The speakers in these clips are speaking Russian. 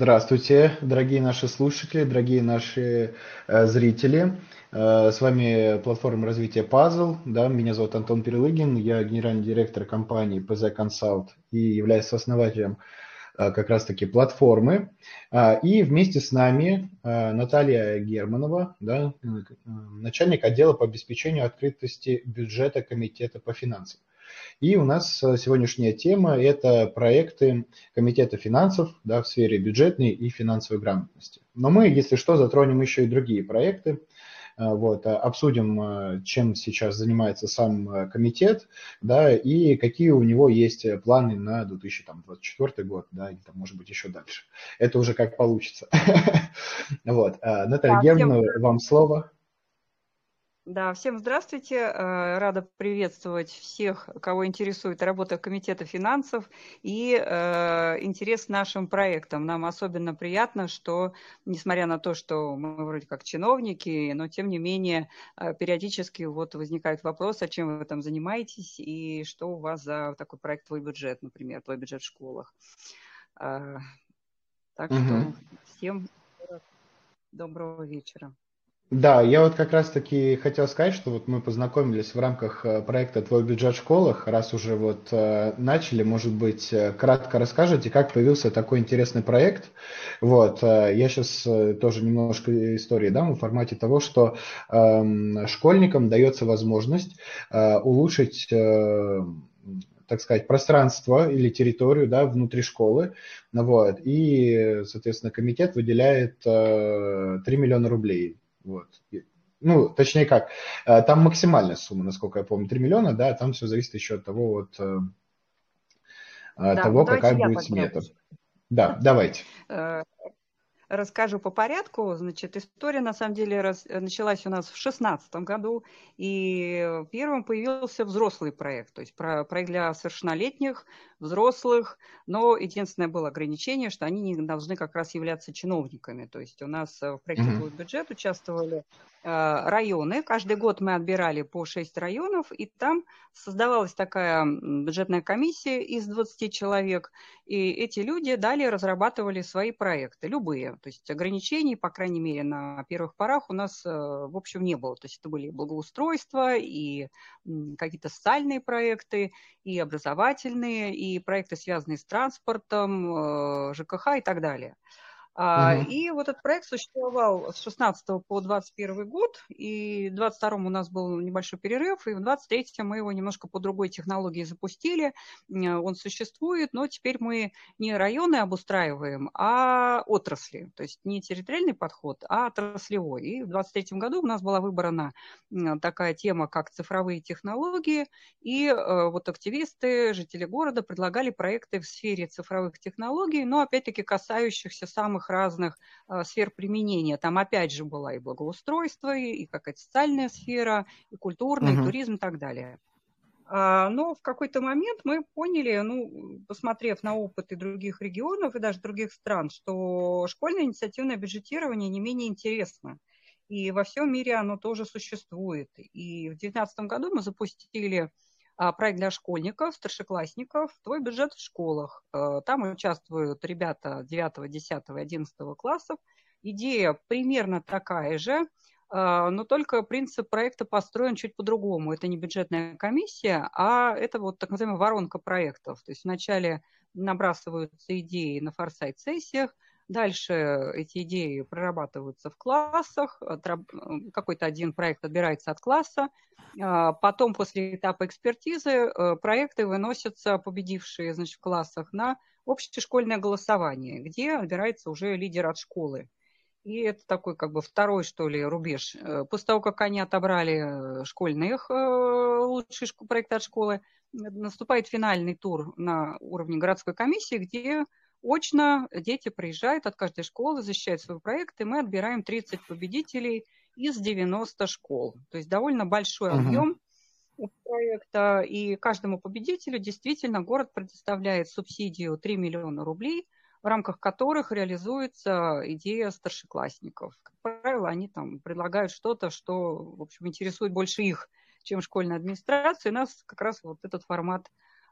Здравствуйте, дорогие наши слушатели, дорогие наши э, зрители. Э, с вами платформа развития Puzzle. Да, меня зовут Антон Перелыгин, я генеральный директор компании PZ Consult и являюсь основателем э, как раз-таки платформы. Э, и вместе с нами э, Наталья Германова, да, э, начальник отдела по обеспечению открытости бюджета Комитета по финансам. И у нас э, сегодняшняя тема – это проекты Комитета финансов да, в сфере бюджетной и финансовой грамотности. Но мы, если что, затронем еще и другие проекты. Э, вот, а, обсудим, э, чем сейчас занимается сам комитет, да, и какие у него есть планы на 2024 год, да, или там, может быть, еще дальше. Это уже как получится. Вот. Наталья Германовна, вам слово. Да, всем здравствуйте. Э, рада приветствовать всех, кого интересует работа Комитета финансов и э, интерес к нашим проектам. Нам особенно приятно, что, несмотря на то, что мы вроде как чиновники, но тем не менее э, периодически вот возникает вопрос, а чем вы там занимаетесь и что у вас за такой проект «Твой бюджет», например, «Твой бюджет в школах». Так угу. что всем доброго вечера. Да, я вот как раз-таки хотел сказать, что вот мы познакомились в рамках э, проекта «Твой бюджет в школах». Раз уже вот э, начали, может быть, э, кратко расскажете, как появился такой интересный проект. Вот, я сейчас тоже немножко истории дам в формате того, что э, школьникам дается возможность улучшить так сказать, пространство или территорию да, внутри школы. Вот, и, соответственно, комитет выделяет э, 3 миллиона рублей вот. Ну, точнее как, э, там максимальная сумма, насколько я помню, 3 миллиона, да, там все зависит еще от того, вот, э, да, того, какая будет смета. Да, давайте. Э, расскажу по порядку. Значит, история на самом деле раз, началась у нас в 2016 году, и первым появился взрослый проект, то есть про, проект для совершеннолетних, взрослых, но единственное было ограничение, что они не должны как раз являться чиновниками. То есть у нас в проекте mm-hmm. бюджет участвовали Э, районы. Каждый год мы отбирали по 6 районов, и там создавалась такая бюджетная комиссия из 20 человек, и эти люди далее разрабатывали свои проекты, любые. То есть ограничений, по крайней мере, на первых порах у нас, э, в общем, не было. То есть это были благоустройства и какие-то социальные проекты, и образовательные, и проекты, связанные с транспортом, э, ЖКХ и так далее. Uh-huh. И вот этот проект существовал с 16 по 21 год, и в 22 у нас был небольшой перерыв, и в 23 мы его немножко по другой технологии запустили. Он существует, но теперь мы не районы обустраиваем, а отрасли. То есть не территориальный подход, а отраслевой. И в 23 году у нас была выбрана такая тема, как цифровые технологии, и э, вот активисты, жители города предлагали проекты в сфере цифровых технологий, но опять-таки касающихся самых разных э, сфер применения. Там опять же была и благоустройство, и какая-то социальная сфера, и культурный, угу. и туризм и так далее. А, но в какой-то момент мы поняли, ну, посмотрев на опыты других регионов и даже других стран, что школьное инициативное бюджетирование не менее интересно. И во всем мире оно тоже существует. И в 2019 году мы запустили проект для школьников, старшеклассников «Твой бюджет в школах». Э, там участвуют ребята 9, 10 и 11 классов. Идея примерно такая же, а, но только принцип проекта построен чуть по-другому. Это не бюджетная комиссия, а это вот так называемая воронка проектов. То есть вначале набрасываются идеи на форсайт-сессиях, Дальше эти идеи прорабатываются в классах, какой-то один проект отбирается от класса, а, потом после этапа экспертизы э, проекты выносятся, победившие значит, в классах, на общешкольное голосование, где отбирается уже лидер от школы. И это такой как бы второй, что ли, рубеж. Э, после того, как они отобрали э, школьных лучшие проекты от школы, наступает финальный тур на уровне городской комиссии, где Очно дети приезжают от каждой школы, защищают свой проект, и мы отбираем 30 победителей из 90 школ. То есть довольно большой uh-huh. объем проекта, и каждому победителю действительно город предоставляет субсидию 3 миллиона рублей, в рамках которых реализуется идея старшеклассников. Как правило, они там предлагают что-то, что, в общем, интересует больше их, чем школьная администрация. И нас как раз вот этот формат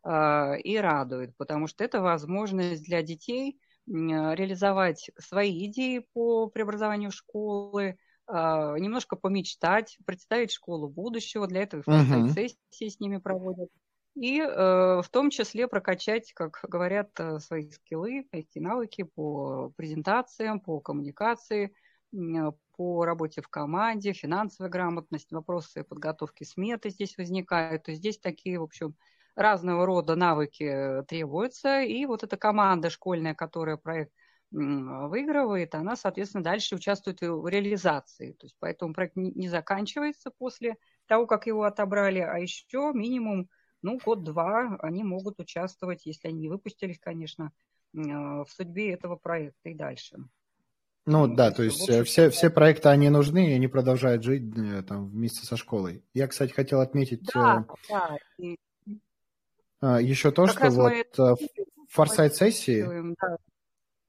и радует, потому что это возможность для детей реализовать свои идеи по преобразованию школы, а, немножко помечтать, представить школу будущего, для этого uh-huh. сессии с ними проводят. И в том числе прокачать, как говорят, э, свои скиллы, эти навыки по презентациям, по коммуникации, по работе в команде, финансовая грамотность, вопросы подготовки сметы здесь возникают. То есть здесь такие, в общем, разного рода навыки требуются. И вот эта команда школьная, которая проект выигрывает, она, соответственно, дальше участвует в реализации. То есть поэтому проект не заканчивается после того, как его отобрали, а еще минимум ну, год-два они могут участвовать, если они не выпустились, конечно, в судьбе этого проекта и дальше. Ну да, то есть общем, все, все проекты, они нужны, и они продолжают жить э, там вместе со школой. Я, кстати, хотел отметить да, э, да. Еще то, как что вот э, форсайт сессии, да.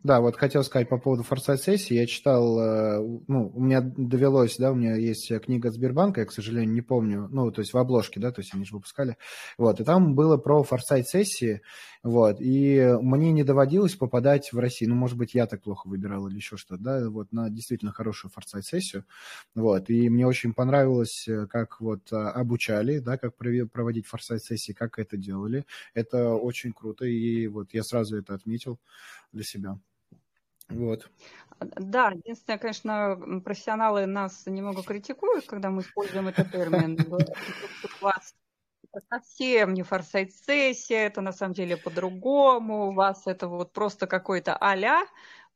Да, вот хотел сказать по поводу форсайт сессии. Я читал, э, ну, у меня довелось, да, у меня есть книга Сбербанка, я, к сожалению, не помню, ну, то есть в обложке, да, то есть они же выпускали. Вот, и там было про форсайт сессии, вот, и мне не доводилось попадать в Россию. Ну, может быть, я так плохо выбирал или еще что-то, да, вот, на действительно хорошую форсайт сессию. Вот, и мне очень понравилось, э, как вот э, обучали, да, как проводить форсайт сессии, как это делали. Это очень круто, и вот я сразу это отметил для себя. Вот. Да, единственное, конечно, профессионалы нас немного критикуют, когда мы используем этот термин. У вас совсем не форсайт-сессия, это на самом деле по-другому, у вас это вот просто какой-то а-ля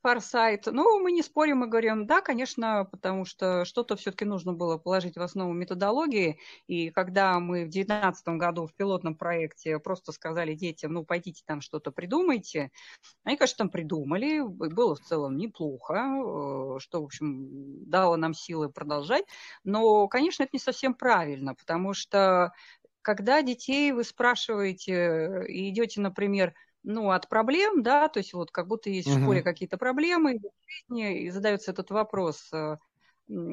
Форсайт. Ну, мы не спорим, мы говорим, да, конечно, потому что что-то все-таки нужно было положить в основу методологии. И когда мы в 2019 году в пилотном проекте просто сказали детям, ну, пойдите там что-то придумайте, они, конечно, там придумали, было в целом неплохо, э, что, в общем, дало нам силы продолжать. Но, конечно, это не совсем правильно, потому что когда детей вы спрашиваете и идете, например, ну, от проблем, да, то есть вот как будто есть угу. в школе какие-то проблемы, и задается этот вопрос, э,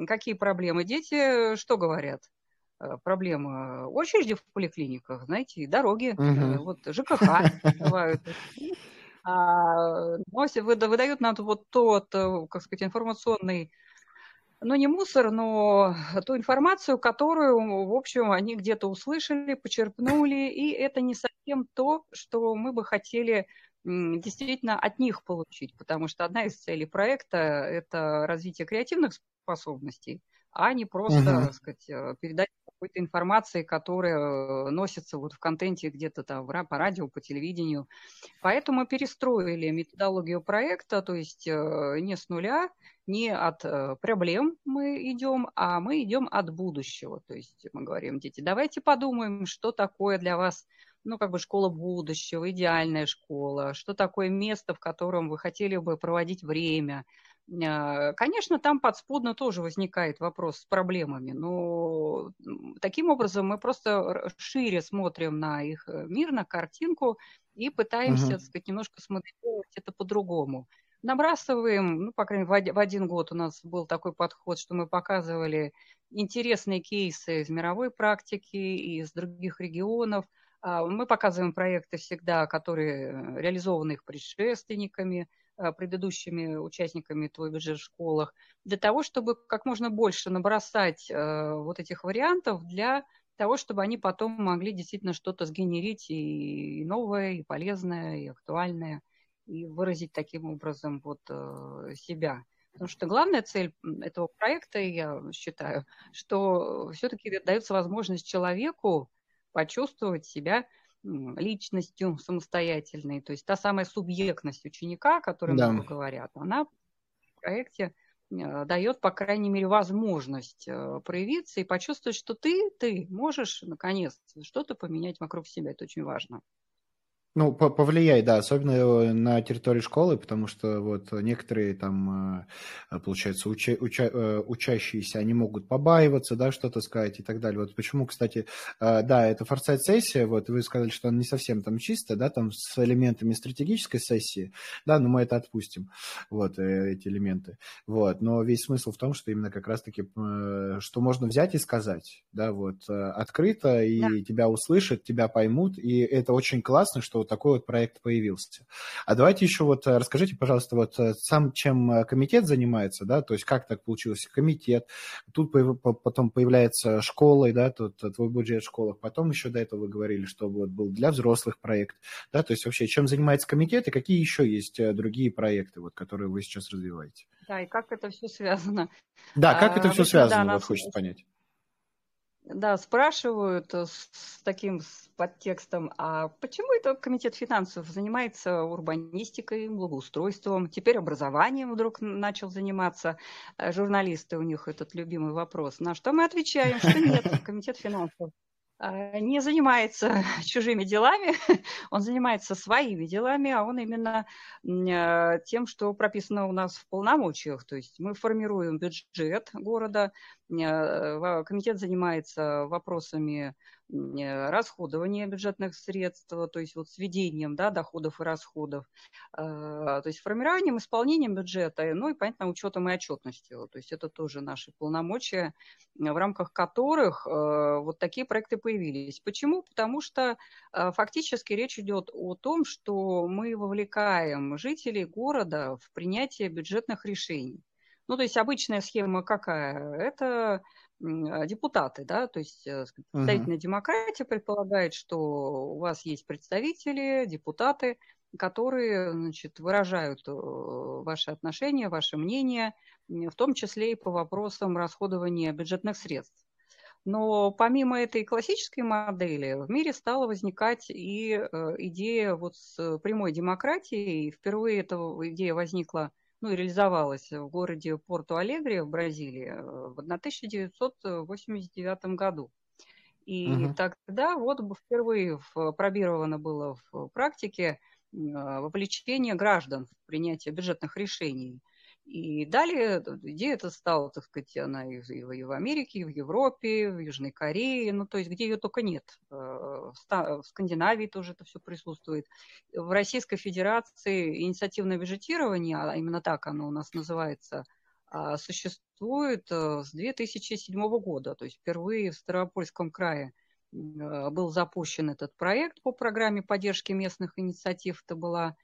какие проблемы? Дети что говорят? Э, проблемы очереди в поликлиниках, знаете, дороги, угу. вот ЖКХ бывают. А, выдают нам вот тот, как сказать, информационный ну, не мусор, но ту информацию, которую, в общем, они где-то услышали, почерпнули, и это не совсем то, что мы бы хотели действительно от них получить, потому что одна из целей проекта – это развитие креативных способностей, а не просто, uh-huh. так сказать, э, передать какой-то информации, которая э, носится вот в контенте где-то там по радио, по телевидению. Поэтому перестроили методологию проекта, то есть э, не с нуля, не от проблем мы идем, а мы идем от будущего. То есть мы говорим, дети, давайте подумаем, что такое для вас ну, как бы школа будущего, идеальная школа, что такое место, в котором вы хотели бы проводить время, конечно, там подспудно тоже возникает вопрос с проблемами, но таким образом мы просто шире смотрим на их э, мир, на картинку и пытаемся, uh-huh. так сказать, немножко смоделировать это по-другому. Набрасываем, ну, по крайней мере, в один год у нас был такой подход, что мы показывали интересные кейсы из мировой практики и из других регионов. А, мы показываем проекты всегда, которые э, реализованы их предшественниками – предыдущими участниками твой бюджет в школах, для того, чтобы как можно больше набросать э, вот этих вариантов для того, чтобы они потом могли действительно что-то сгенерить и новое, и полезное, и актуальное, и выразить таким образом вот э, себя. Потому что главная цель этого проекта, я считаю, что все-таки дается возможность человеку почувствовать себя личностью самостоятельной, то есть та самая субъектность ученика, о которой да. много говорят, она в проекте э, дает, по крайней мере, возможность э, проявиться и почувствовать, что ты, ты можешь, наконец, что-то поменять вокруг себя. Это очень важно. Ну, повлияет, да, особенно э, на территории школы, потому что вот некоторые там, э, получается, уча, уча, э, учащиеся, они могут побаиваться, да, что-то сказать и так далее. Вот почему, кстати, да, это форсайт-сессия, вот вы сказали, что она не совсем там чистая, да, там с элементами стратегической сессии, да, но мы это отпустим, вот, эти элементы, вот, но весь смысл в том, что именно как раз-таки, что можно взять и сказать, да, вот, открыто, и да. тебя услышат, тебя поймут, и это очень классно, что вот такой вот проект появился. А давайте еще вот расскажите, пожалуйста, вот сам чем комитет занимается, да, то есть как так получилось? Комитет, тут потом появляется школа, да, тут твой бюджет в школах, потом еще до этого вы говорили, что вот был для взрослых проект, да, то есть вообще чем занимается комитет и какие еще есть другие проекты, вот, которые вы сейчас развиваете? Да, и как это все связано? Да, как это все связано, да, вот хочется понять. Да, спрашивают э, с таким подтекстом, а почему это комитет финансов занимается урбанистикой, благоустройством, теперь образованием вдруг начал заниматься. Э, журналисты, у них этот любимый вопрос. На что мы отвечаем, что нет, комитет финансов а, не занимается чужими делами, он занимается своими делами, а он именно тем, что прописано у нас в полномочиях. То есть мы формируем бюджет города, комитет занимается вопросами Э, расходования бюджетных средств, то есть вот сведением да, доходов и расходов, э, то есть формированием, исполнением бюджета, ну и, понятно, учетом и отчетностью. То есть это тоже наши полномочия, в рамках которых э, вот такие проекты появились. Почему? Потому что фактически речь идет о том, что мы вовлекаем жителей города в принятие бюджетных решений. Ну, то есть обычная схема какая? Это а, депутаты, да, то есть э, представительная uh-huh. демократия предполагает, что у вас есть представители, депутаты, которые, значит, выражают э, ваши отношения, ваше мнение, в том числе и по вопросам расходования бюджетных средств. Но помимо этой классической модели в мире стала возникать и э, идея вот с прямой демократией. Впервые эта идея возникла ну, и реализовалась в городе Порту-Алегре в Бразилии э, в 1989 году. И угу. тогда вот впервые пробировано было в практике э, вовлечение граждан в принятие бюджетных решений. И далее идея эта стала, так сказать, она и в Америке, и в Европе, в Южной Корее, ну, то есть где ее только нет. Э, в Скандинавии тоже это все присутствует. В Российской Федерации инициативное бюджетирование, а именно так оно у нас называется, а, существует э, с 2007 года. То есть впервые в Ставропольском крае э, был запущен этот проект по программе поддержки местных инициатив. Это была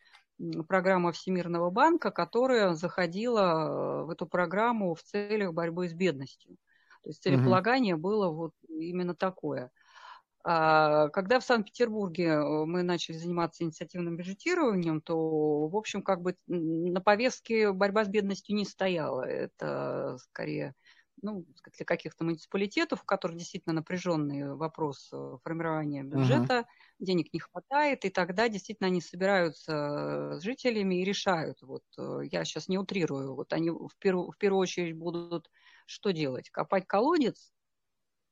программа Всемирного банка, которая заходила э, в эту программу в целях борьбы с бедностью. То есть целеполагание угу. было вот именно такое. А когда в Санкт-Петербурге э, мы начали заниматься инициативным бюджетированием, то, в общем, как бы на повестке борьба с бедностью не стояла. Это скорее ну, для каких-то муниципалитетов, у которых действительно напряженный вопрос э, формирования бюджета, uh-huh. денег не хватает, и тогда действительно они собираются с жителями и решают. Вот э, я сейчас не утрирую, вот они в первую, в первую очередь будут что делать? Копать колодец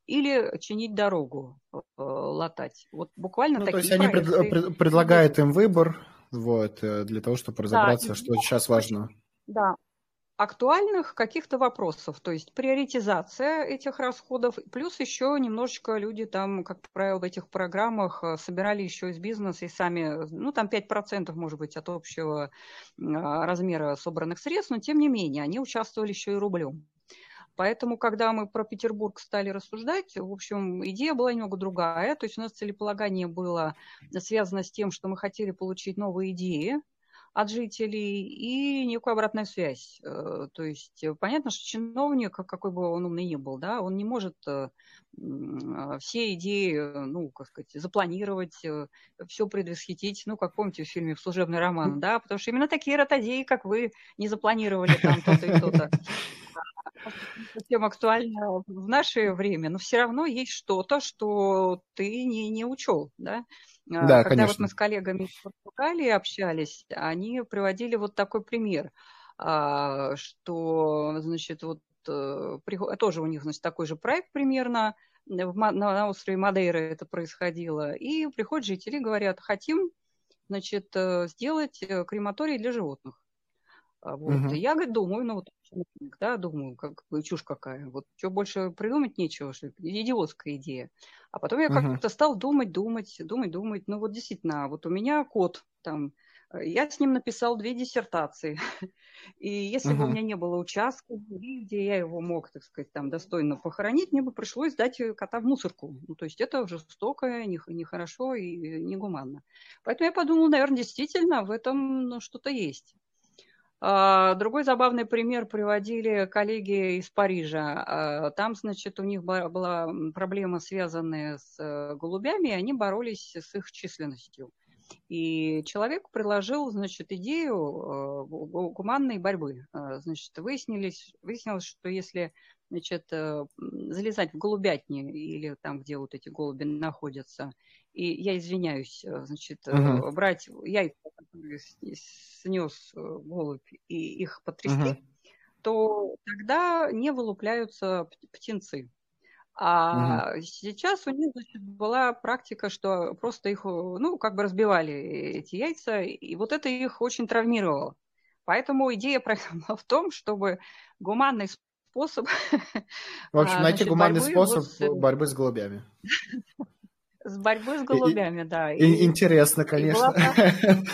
или чинить дорогу, э, латать. Вот буквально ну, такие То есть они пред, пред, предлагают им выбор, вот, для того, чтобы разобраться, да, что сейчас важно. Да, актуальных каких-то вопросов, то есть приоритизация этих расходов, плюс еще немножечко люди там, как правило, в этих программах э, собирали еще из бизнеса и сами, ну там 5% может быть от общего а, размера собранных средств, но тем не менее они участвовали еще и рублем. Поэтому, когда мы про Петербург стали рассуждать, в общем, идея была немного другая. То есть у нас целеполагание было связано с тем, что мы хотели получить новые идеи, от жителей и некую обратную связь. Э, то есть э, понятно, что чиновник, какой бы он умный ни был, да, он не может э, все идеи, ну, как сказать, запланировать, все предвосхитить, ну, как помните в фильме «Служебный роман», да, потому что именно такие ротодеи, как вы, не запланировали там то-то и то-то. Тем актуально в наше время, но все равно есть что-то, что ты не, не учел, да. А, да, Когда конечно. вот мы с коллегами из Португалии общались, они приводили вот такой пример, а, что, значит, вот э, тоже у них, значит, такой же проект примерно, на острове Мадейра это происходило, и приходят жители, говорят, хотим, значит, э, сделать э, крематорий для животных. А вот. Угу. Я, говорит, думаю, ну вот, да, думаю, как бы чушь какая. Вот что больше придумать нечего, что идиотская идея. А потом я как-то стал думать, думать, думать, думать. Ну вот действительно, вот у меня кот там Я с ним написал две диссертации. И если uh-huh. бы у меня не было участка, где я его мог, так сказать, там достойно похоронить, мне бы пришлось сдать кота в мусорку. Ну, то есть это жестоко, нехорошо и негуманно. Поэтому я подумала, наверное, действительно в этом ну, что-то есть. А, другой забавный пример приводили коллеги из Парижа. А, там, значит, у них была проблема, связанная с э, голубями, и они боролись с их численностью. И человек предложил, значит, идею э, гуманной борьбы. А, значит, выяснились, выяснилось, что если значит, э, залезать в голубятни или там, где вот эти голуби находятся, и я извиняюсь, э, значит, uh-huh. брать яйца, которые снес голубь, и их потрясти, uh-huh. то тогда не вылупляются птенцы. А угу. сейчас у них значит, была практика, что просто их, ну, как бы разбивали эти яйца, и вот это их очень травмировало. Поэтому идея была в том, чтобы гуманный способ... В общем, а, найти значит, гуманный способ с... борьбы с голубями. С борьбой с голубями, да. Интересно, конечно.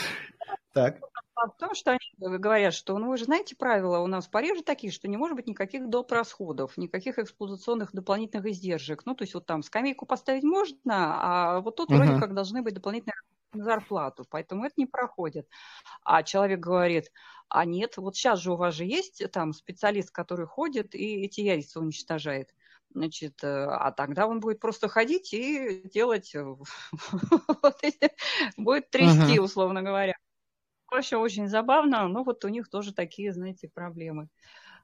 Так в том, что они говорят, что, ну, вы же знаете правила у нас в Париже такие, что не может быть никаких доп. расходов, никаких эксплуатационных дополнительных издержек. Ну, то есть вот там скамейку поставить можно, а вот тут uh-huh. вроде как должны быть дополнительные зарплату, поэтому это не проходит. А человек говорит, а нет, вот сейчас же у вас же есть там специалист, который ходит и эти яйца уничтожает. Значит, э, а тогда он будет просто ходить и делать, будет трясти, условно говоря. Вообще очень забавно, но вот у них тоже такие, знаете, проблемы.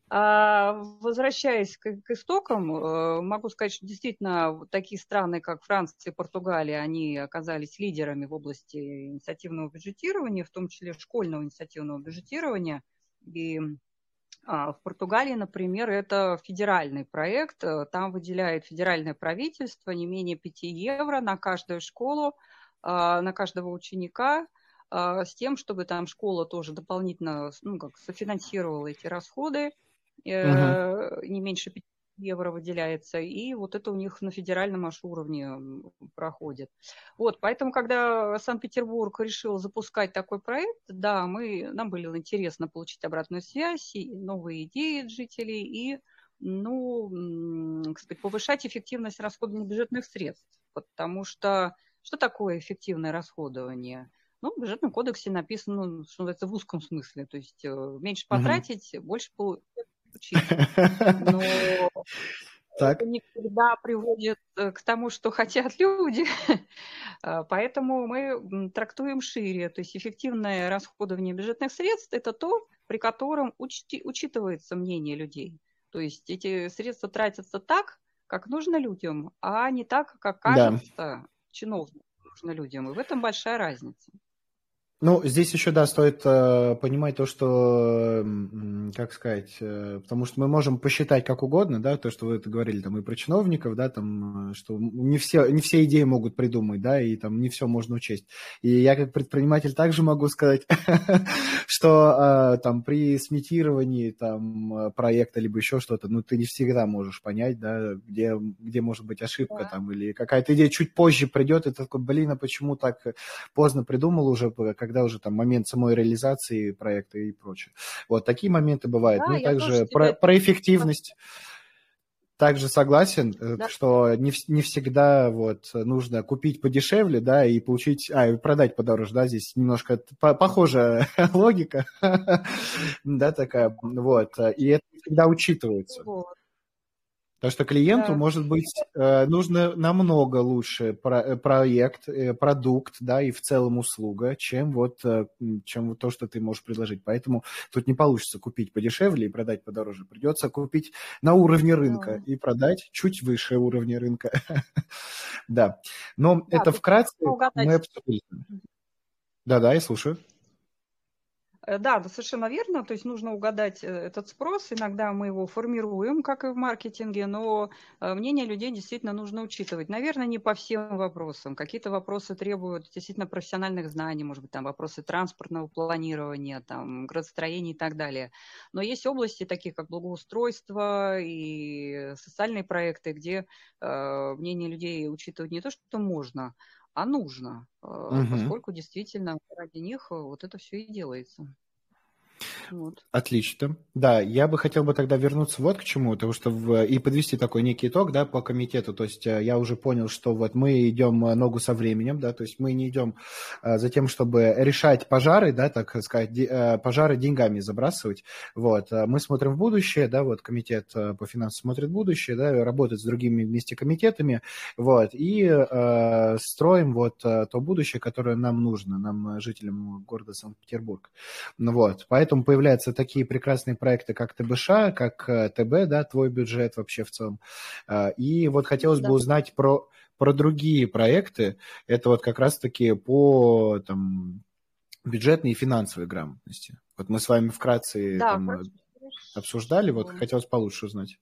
А, возвращаясь к, к истокам, э, могу сказать, что действительно такие страны, как Франция и Португалия, они оказались лидерами в области инициативного бюджетирования, в том числе школьного инициативного бюджетирования. И в Португалии, например, это федеральный проект. Там выделяет федеральное правительство не менее 5 евро на каждую школу, а, на каждого ученика – а, с тем, чтобы там школа тоже дополнительно ну, как софинансировала эти расходы, uh-huh. не меньше 5 евро выделяется, и вот это у них на федеральном аж уровне проходит. Вот, поэтому, когда Санкт-Петербург решил запускать такой проект, да, мы, нам было интересно получить обратную связь, и новые идеи от жителей, и ну, сказать, повышать эффективность расходования бюджетных средств, потому что что такое эффективное расходование? Ну, в бюджетном кодексе написано, ну, что называется, в узком смысле. То есть э, меньше потратить, угу. больше получить. Но так. это не всегда приводит э, к тому, что хотят люди. А, поэтому мы трактуем шире. То есть эффективное расходование бюджетных средств – это то, при котором учти, учитывается мнение людей. То есть эти средства тратятся так, как нужно людям, а не так, как кажется да. чиновникам нужно людям. И в этом большая разница. Ну, здесь еще, да, стоит э, понимать то, что, как сказать, э, потому что мы можем посчитать как угодно, да, то, что вы это говорили, там, и про чиновников, да, там, э, что не все, не все идеи могут придумать, да, и там не все можно учесть. И я как предприниматель также могу сказать, что э, там при сметировании там э, проекта либо еще что-то, ну, ты не всегда можешь понять, да, где, где может быть ошибка да. там, или какая-то идея чуть позже придет, и ты такой, блин, а почему так поздно придумал уже, когда уже там момент самой реализации проекта и прочее. Вот такие моменты бывают. Да, ну, также про, тебя... про эффективность. Также согласен, э, да. что не, не всегда вот нужно купить подешевле, да, и получить, а, и продать подороже, да, здесь немножко по похожая логика, да, такая, вот, и это всегда учитывается. Вот. Потому что клиенту, да. может быть, э, нужно намного лучше э, проект, э, продукт, да, и в целом услуга, чем вот, чем вот то, что ты можешь предложить. Поэтому тут не получится купить подешевле и продать подороже. Придется купить на уровне рынка да. и продать чуть выше уровня рынка. Да. Но это вкратце мы обсудили. Да-да, я слушаю. Э, да, совершенно верно. То есть нужно угадать э, этот спрос. Иногда мы его формируем, как и в маркетинге, но э, мнение людей действительно нужно учитывать. Наверное, не по всем вопросам. Какие-то вопросы требуют действительно профессиональных знаний, может быть, там вопросы транспортного планирования, там, градостроения и так далее. Но есть области, такие как благоустройство и социальные проекты, где мнение людей учитывать не то, что можно, а нужно, угу. поскольку действительно ради них вот это все и делается. Вот. Отлично. Да, я бы хотел бы тогда вернуться вот к чему, потому что в, и подвести такой некий итог, да, по комитету. То есть э, я уже понял, что вот мы идем э, ногу со временем, да, то есть мы не идем а, за тем, чтобы решать пожары, да, так сказать, пожары деньгами забрасывать. Вот. Мы смотрим в будущее, да, вот комитет по финансам смотрит в будущее, да, работает с другими вместе комитетами, вот, и э, строим вот то будущее, которое нам нужно, нам, жителям города Санкт-Петербург. Ну вот, поэтому появляются такие прекрасные проекты, как ТБШ, как э, ТБ, да, твой бюджет вообще в целом. А, и вот хотелось да. бы узнать про, про другие проекты. Это вот как раз-таки по там, бюджетной и финансовой грамотности. Вот мы с вами вкратце да, там, обсуждали, вот хотелось получше узнать.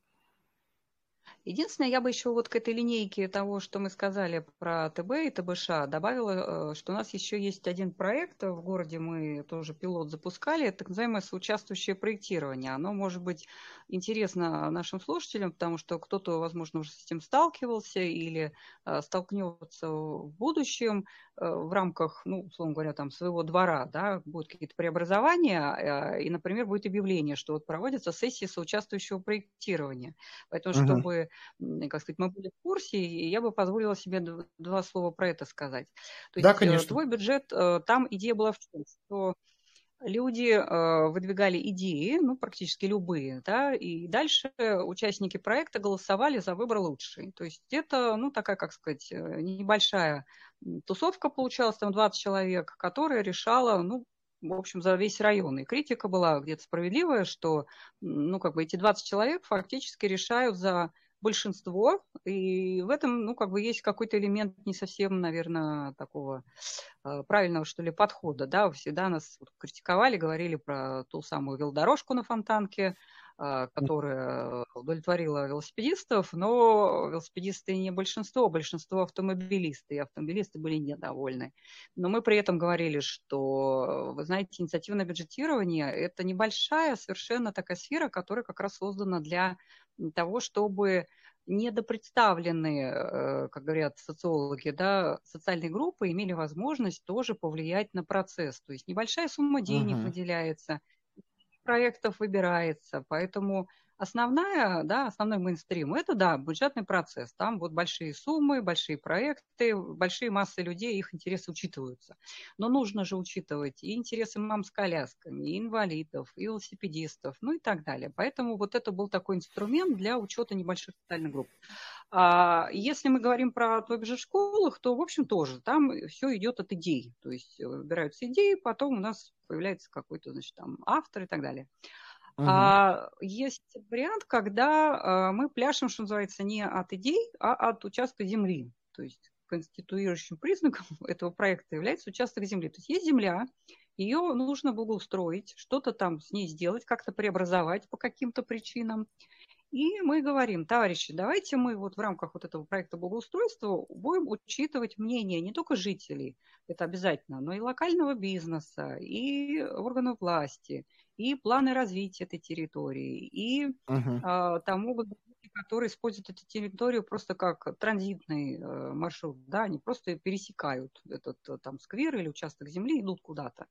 Единственное, я бы еще вот к этой линейке того, что мы сказали про ТБ и ТБШ, добавила, э, что у нас еще есть один проект в городе, мы тоже пилот запускали, так называемое соучаствующее проектирование. Оно может быть интересно нашим слушателям, потому что кто-то, возможно, уже с этим сталкивался или э, столкнется в будущем э, в рамках, ну, условно говоря, там своего двора, да, будут какие-то преобразования, и, например, будет объявление, что вот проводятся сессии соучаствующего проектирования. Поэтому, uh-huh. чтобы как сказать, мы были в курсе, и я бы позволила себе два слова про это сказать. То да, есть, э, конечно. Твой бюджет, э, там идея была в чем? Что люди э, выдвигали идеи, ну, практически любые, да, и дальше участники проекта голосовали за выбор лучший. То есть это, ну, такая, как сказать, небольшая тусовка получалась, там 20 человек, которая решала, ну, в общем, за весь район. И критика была где-то справедливая, что, ну, как бы эти 20 человек фактически решают за большинство, и в этом, ну, как бы есть какой-то элемент не совсем, наверное, такого э, правильного, что ли, подхода, да, всегда нас критиковали, говорили про ту самую велодорожку на Фонтанке, э, которая удовлетворила велосипедистов, но велосипедисты не большинство, большинство автомобилисты, и автомобилисты были недовольны. Но мы при этом говорили, что, вы знаете, инициативное бюджетирование – это небольшая совершенно такая сфера, которая как раз создана для того, чтобы недопредставленные, э, как говорят социологи, да, социальные группы имели возможность тоже повлиять на процесс. То есть небольшая сумма денег uh-huh. выделяется, проектов выбирается, поэтому Основная, да, основной мейнстрим – это, да, бюджетный процесс. Там вот большие суммы, большие проекты, большие массы людей, их интересы учитываются. Но нужно же учитывать и интересы мам с колясками, и инвалидов, и велосипедистов, ну и так далее. Поэтому вот это был такой инструмент для учета небольших социальных групп. А если мы говорим про твой же школах, то, в общем, тоже там все идет от идей. То есть выбираются идеи, потом у нас появляется какой-то, значит, там автор и так далее. Угу. А, есть вариант, когда а, мы пляшем, что называется, не от идей, а от участка земли. То есть конституирующим признаком этого проекта является участок земли. То есть есть земля, ее нужно благоустроить, что-то там с ней сделать, как-то преобразовать по каким-то причинам. И мы говорим, товарищи, давайте мы вот в рамках вот этого проекта благоустройства будем учитывать мнение не только жителей, это обязательно, но и локального бизнеса, и органов власти, и планы развития этой территории, и uh-huh. там могут быть люди, которые используют эту территорию просто как транзитный э, маршрут, да, они просто пересекают этот э, там сквер или участок земли, идут куда-то.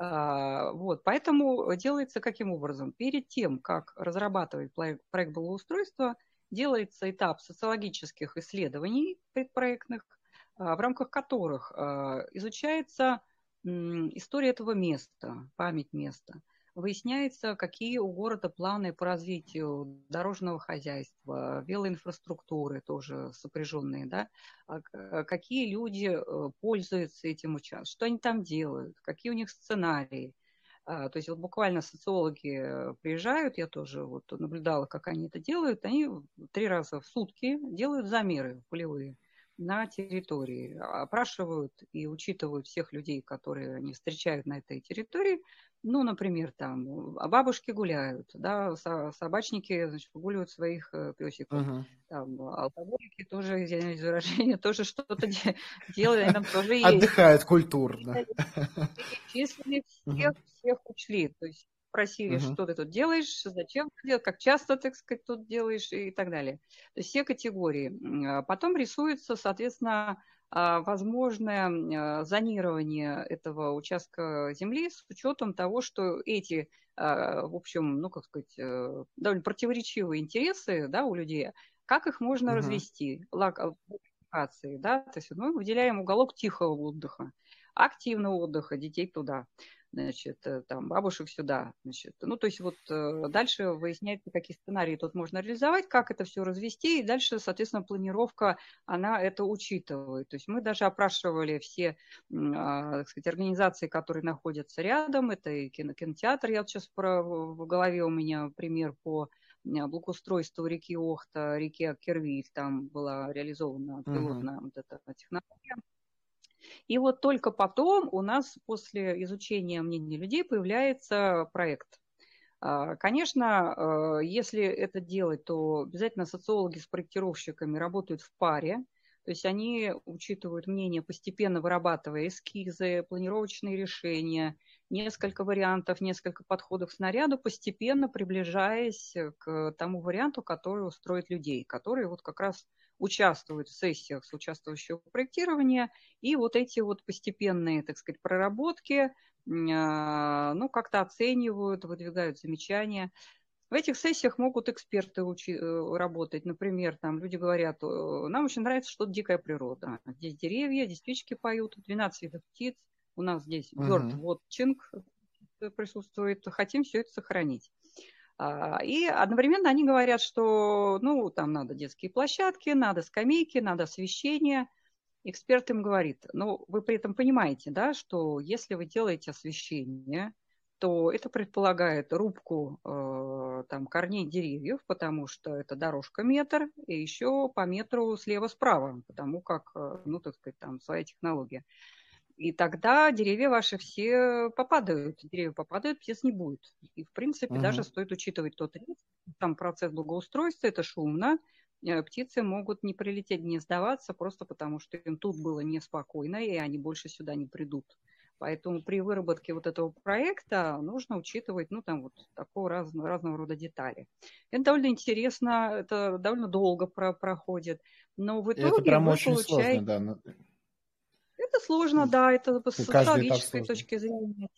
А, вот, поэтому делается каким образом? Перед тем, как разрабатывать проект, благоустройства, делается этап социологических исследований предпроектных, а, в рамках которых изучается история этого места, память места – выясняется, какие у города планы по развитию дорожного хозяйства, велоинфраструктуры тоже сопряженные, да, а какие люди э, пользуются этим участком, что они там делают, какие у них сценарии. А, то есть вот буквально социологи приезжают, я тоже вот наблюдала, как они это делают, они три раза в сутки делают замеры полевые на территории, опрашивают и учитывают всех людей, которые они встречают на этой территории, ну, например, там, а бабушки гуляют, да, собачники, значит, выгуливают своих э, песиков. Uh-huh. Там, алкоголики тоже, извиняюсь за выражение, тоже что-то делают, там тоже есть. Отдыхают культурно. Числили всех, всех учли. То есть спросили, uh-huh. что ты тут делаешь, зачем ты делаешь, как часто, так сказать, тут делаешь и так далее. То есть все категории. А потом рисуется, соответственно, возможное зонирование этого участка земли с учетом того, что эти, в общем, ну, как сказать, э, довольно противоречивые интересы да, у людей, как их можно угу. развести? Локации, да, то есть мы выделяем уголок тихого отдыха, активного отдыха, детей туда значит, э, там, бабушек сюда, значит. Ну, то есть вот э, дальше выясняется, какие сценарии тут можно реализовать, как это все развести, и дальше, соответственно, планировка, она это учитывает. То есть мы даже опрашивали все, а, так сказать, организации, которые находятся рядом, это и кино, кинотеатр, я вот сейчас про, в голове у меня пример по благоустройству реки Охта, реки Кервиль, там была реализована пилотная uh-huh. вот эта технология. И вот только потом у нас после изучения мнений людей появляется проект. А, конечно, э, если это делать, то обязательно социологи с проектировщиками работают в паре, то есть они учитывают мнение, постепенно вырабатывая эскизы, планировочные решения, несколько вариантов, несколько подходов к снаряду, постепенно приближаясь к тому варианту, который устроит людей, которые вот как раз участвуют в сессиях с участвующего проектирования, и вот эти вот постепенные, так сказать, проработки, а, ну, как-то оценивают, выдвигают замечания. В этих сессиях могут эксперты учи- э, работать. Например, там люди говорят, нам очень нравится что-то дикая природа. Здесь деревья, здесь птички поют, 12 видов птиц. У нас здесь bird watching присутствует. Хотим все это сохранить. А, и одновременно они говорят, что ну, там надо детские площадки, надо скамейки, надо освещение. Эксперт им говорит, ну, вы при этом понимаете, да, что если вы делаете освещение, то это предполагает рубку э, там, корней деревьев, потому что это дорожка метр, и еще по метру слева-справа, потому как, э, ну, так сказать, там своя технология. И тогда деревья ваши все попадают. Деревья попадают, птиц не будет. И, в принципе, угу. даже стоит учитывать тот риск. Там процесс благоустройства, это шумно. Э, птицы могут не прилететь, не сдаваться, просто потому что им тут было неспокойно, и они больше сюда не придут. Поэтому при выработке вот этого проекта нужно учитывать, ну, там вот такого разного, разного рода детали. Это довольно интересно, это довольно долго про проходит, но в итоге это прям очень получаете... сложно, да. Это сложно, да, это с социологической точки зрения.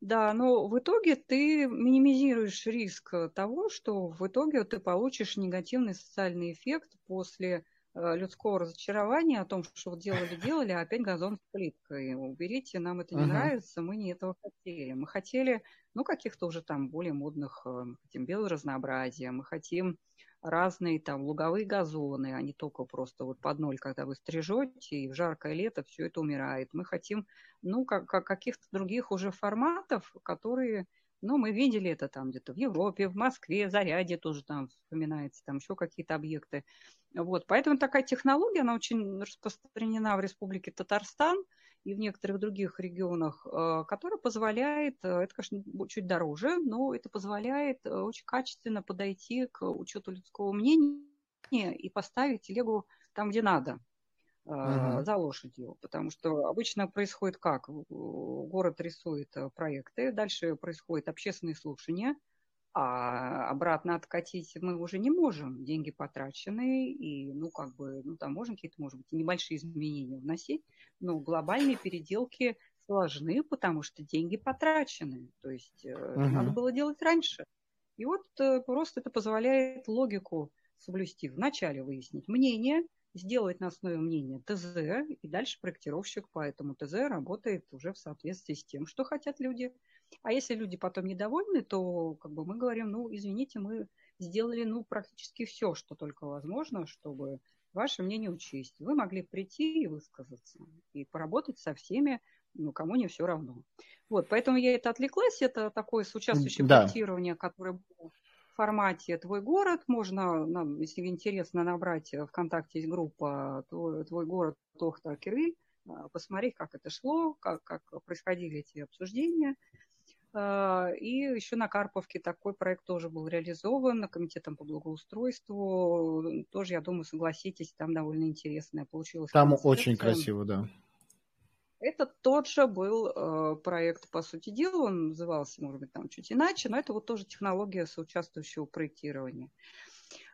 Да, но в итоге ты минимизируешь риск того, что в итоге ты получишь негативный социальный эффект после э, людского разочарования о том, что делали-делали, а опять газон с плиткой. Уберите, нам это не uh-huh. нравится, мы не этого хотели. Мы хотели, ну, каких-то уже там более модных, э, мы хотим биоразнообразия, мы хотим разные там луговые газоны, а не только просто вот под ноль, когда вы стрижете, и в жаркое лето все это умирает. Мы хотим, ну, как, как каких-то других уже форматов, которые, ну, мы видели это там где-то в Европе, в Москве, Заряде тоже там вспоминается, там еще какие-то объекты. Вот, поэтому такая технология, она очень распространена в Республике Татарстан – и в некоторых других регионах, э, которая позволяет, э, это, конечно, чуть дороже, но это позволяет э, очень качественно подойти к учету людского мнения и поставить телегу там, где надо, uh-huh. за лошадью. Потому что обычно происходит как? Город рисует проекты, дальше происходит общественные слушания – а обратно откатить мы уже не можем. Деньги потрачены, и, ну, как бы, ну, там можно какие-то, может быть, небольшие изменения вносить, но глобальные переделки сложны, потому что деньги потрачены. То есть uh-huh. надо было делать раньше. И вот э, просто это позволяет логику соблюсти. Вначале выяснить мнение, сделать на основе мнения ТЗ, и дальше проектировщик по этому ТЗ работает уже в соответствии с тем, что хотят люди. А если люди потом недовольны, то как бы мы говорим, ну, извините, мы сделали ну, практически все, что только возможно, чтобы ваше мнение учесть. Вы могли прийти и высказаться, и поработать со всеми, ну, кому не все равно. Вот, поэтому я это отвлеклась, это такое соучаствующее да. проектирование, которое было формате «Твой город». Можно, нам, если интересно, набрать ВКонтакте есть группа «Твой, город Тохта Кириль», а, посмотреть, как это шло, как, как происходили эти обсуждения – а, и еще на Карповке такой проект тоже был реализован комитетом по благоустройству. Тоже, я думаю, согласитесь, там довольно интересное получилось. Там очень красиво, да. Это тот же был э, проект, по сути дела, он назывался, может быть, там чуть иначе, но это вот тоже технология соучаствующего проектирования.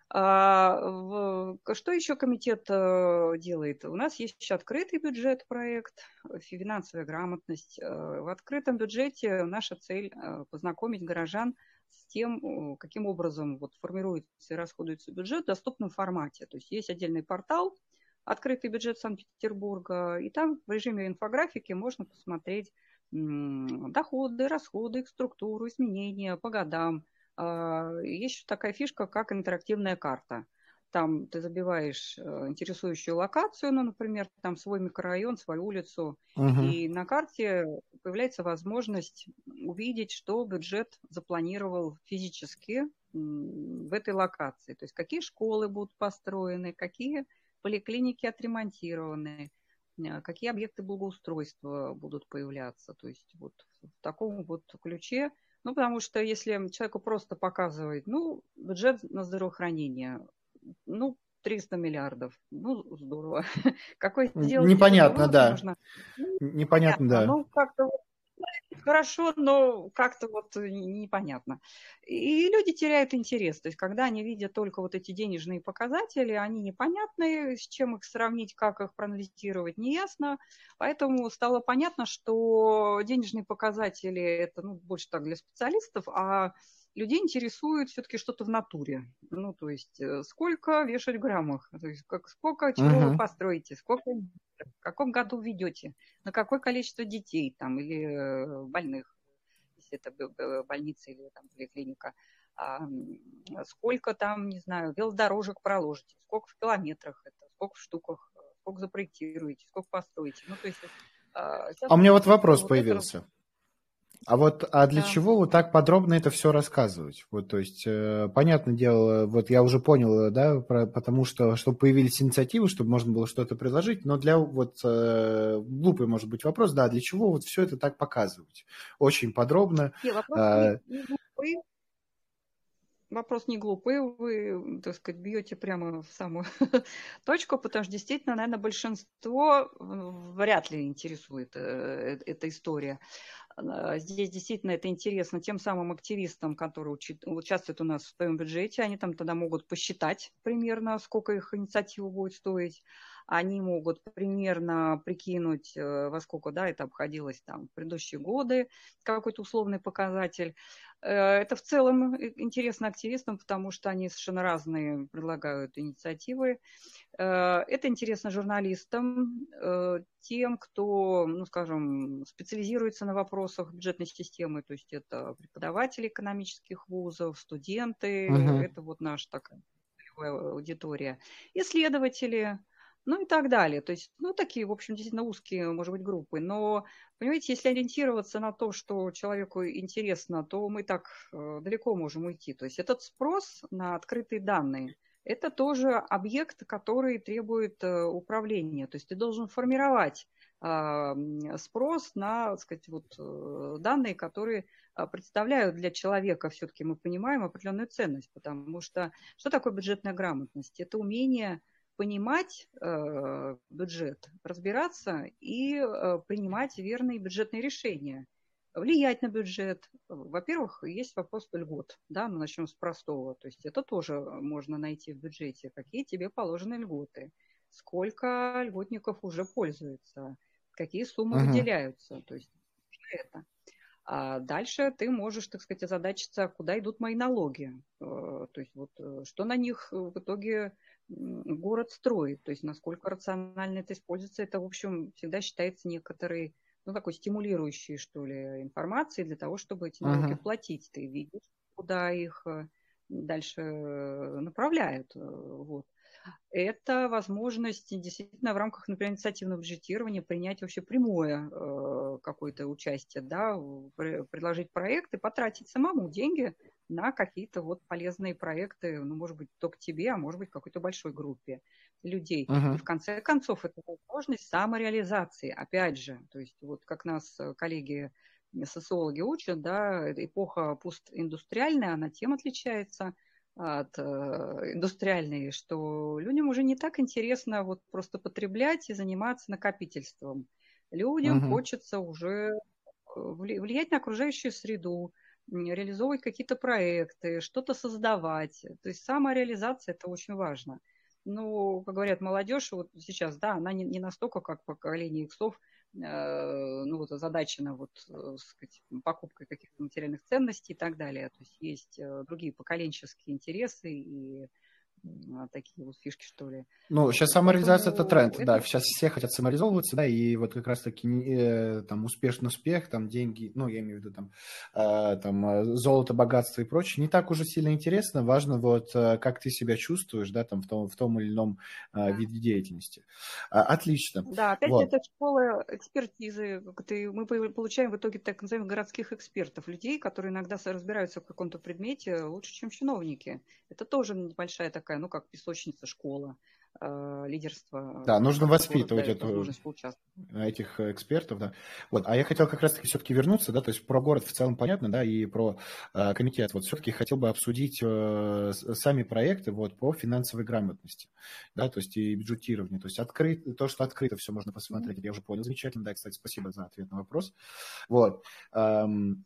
А, что еще комитет э, делает? У нас есть еще открытый бюджет проект, финансовая грамотность. Э, в открытом бюджете наша цель э, познакомить горожан с тем, каким образом вот формируется и расходуется бюджет в доступном формате. То есть есть отдельный портал, открытый бюджет Санкт-Петербурга, и там в режиме инфографики можно посмотреть доходы, расходы, их структуру, изменения по годам, а, есть еще такая фишка, как интерактивная карта. Там ты забиваешь э, интересующую локацию, ну, например, там свой микрорайон, свою улицу, угу. и на карте появляется возможность увидеть, что бюджет запланировал физически в этой локации. То есть какие школы будут построены, какие поликлиники отремонтированы, э, какие объекты благоустройства будут появляться. То есть вот в таком вот ключе ну, потому что если человеку просто показывать, ну, бюджет на здравоохранение, ну, 300 миллиардов. Ну, здорово. Какой Непонятно, да. Непонятно, да. Ну, как-то хорошо, но как-то вот непонятно. И люди теряют интерес. То есть, когда они видят только вот эти денежные показатели, они непонятны, с чем их сравнить, как их проанализировать, неясно. Поэтому стало понятно, что денежные показатели – это ну, больше так для специалистов, а людей интересует все-таки что-то в натуре. Ну, то есть, э, сколько вешать в граммах, то есть, как, сколько чего uh-huh. вы построите, сколько в каком году ведете, на какое количество детей там или э, больных, если это больница или там поликлиника, а, сколько там, не знаю, велодорожек проложите, сколько в километрах это, сколько в штуках, сколько запроектируете, сколько построите. Ну, то есть, а, а у меня вот вопрос вот появился. Это а вот, а для да. чего вот так подробно это все рассказывать? Вот, то есть, э, понятное дело, вот я уже понял, да, про, потому что, чтобы появились инициативы, чтобы можно было что-то предложить, но для вот э, глупый может быть вопрос, да, для чего вот все это так показывать? Очень подробно. Нет, вопрос а, не, не вопрос не глупый, вы, так сказать, бьете прямо в самую точку, потому что действительно, наверное, большинство вряд ли интересует э, э, эта история. А, здесь действительно это интересно тем самым активистам, которые участвуют у нас в своем бюджете. Они там тогда могут посчитать примерно, сколько их инициатива будет стоить. Они могут примерно прикинуть, э, во сколько да, это обходилось там в предыдущие годы, какой-то условный показатель. Э, это в целом интересно активистам, потому что они совершенно разные предлагают инициативы. Э, это интересно журналистам, тем, кто, ну, скажем, специализируется на вопросах бюджетной системы, то есть это преподаватели экономических вузов, студенты, uh-huh. это вот наша такая аудитория, исследователи, ну и так далее. То есть, ну, такие, в общем, действительно узкие, может быть, группы. Но, понимаете, если ориентироваться на то, что человеку интересно, то мы так э, далеко можем уйти. То есть этот спрос на открытые данные – это тоже объект, который требует э, управления. То есть ты должен формировать э, спрос на так сказать, вот, э, данные, которые э, представляют для человека, все-таки мы понимаем, определенную ценность. Потому что что такое бюджетная грамотность? Это умение понимать э, бюджет, разбираться и э, принимать верные бюджетные решения, влиять на бюджет. Во-первых, есть вопрос льгот, да, мы начнем с простого, то есть это тоже можно найти в бюджете, какие тебе положены льготы, сколько льготников уже пользуются, какие суммы uh-huh. выделяются, то есть это. А дальше ты можешь, так сказать, озадачиться, куда идут мои налоги. Э, то есть вот э, что на них в итоге город строит, то есть насколько рационально это используется, это, в общем, всегда считается некоторой, ну, такой стимулирующей, что ли, информацией для того, чтобы эти налоги uh-huh. платить. Ты видишь, куда их э, дальше направляют. Вот это возможность действительно в рамках, например, инициативного бюджетирования принять вообще прямое э, какое-то участие, да, предложить проект и потратить самому деньги на какие-то вот полезные проекты, ну, может быть, только тебе, а может быть, какой-то большой группе людей. Uh-huh. И в конце концов, это возможность самореализации, опять же, то есть вот как нас э, коллеги социологи учат, да, эпоха постиндустриальная, она тем отличается – от э, индустриальной, что людям уже не так интересно вот просто потреблять и заниматься накопительством. Людям угу. хочется уже э, влиять на окружающую среду, реализовывать какие-то проекты, что-то создавать. То есть самореализация – это очень важно. Ну, как говорят, молодежь вот сейчас, да, она не, не настолько, как поколение иксов, ну, вот озадачена вот, э, сказать, покупкой каких-то материальных ценностей и так далее. То есть есть э, другие поколенческие интересы и такие вот фишки, что ли. Ну, сейчас самореализация это тренд, это... да. Сейчас все хотят самореализовываться, да, и вот как раз-таки э, там успешный успех, там деньги, ну, я имею в виду там, э, там э, золото, богатство и прочее, не так уже сильно интересно. Важно вот э, как ты себя чувствуешь, да, там в том, в том или ином э, виде деятельности. А, отлично. Да, опять вот. это школа экспертизы. Ты, мы получаем в итоге так называемых городских экспертов, людей, которые иногда разбираются в каком-то предмете лучше, чем чиновники. Это тоже небольшая такая такая, ну, как песочница, школа э, лидерства. Да, нужно воспитывать эту, этих экспертов, да. Вот, а я хотел как раз-таки все-таки вернуться, да, то есть про город в целом понятно, да, и про э, комитет. Вот все-таки хотел бы обсудить э, сами проекты вот по финансовой грамотности, да, то есть и бюджетирование, то есть открыт, то, что открыто все можно посмотреть, mm-hmm. я уже понял, замечательно, да, кстати, спасибо за ответ на вопрос. Вот. Эм,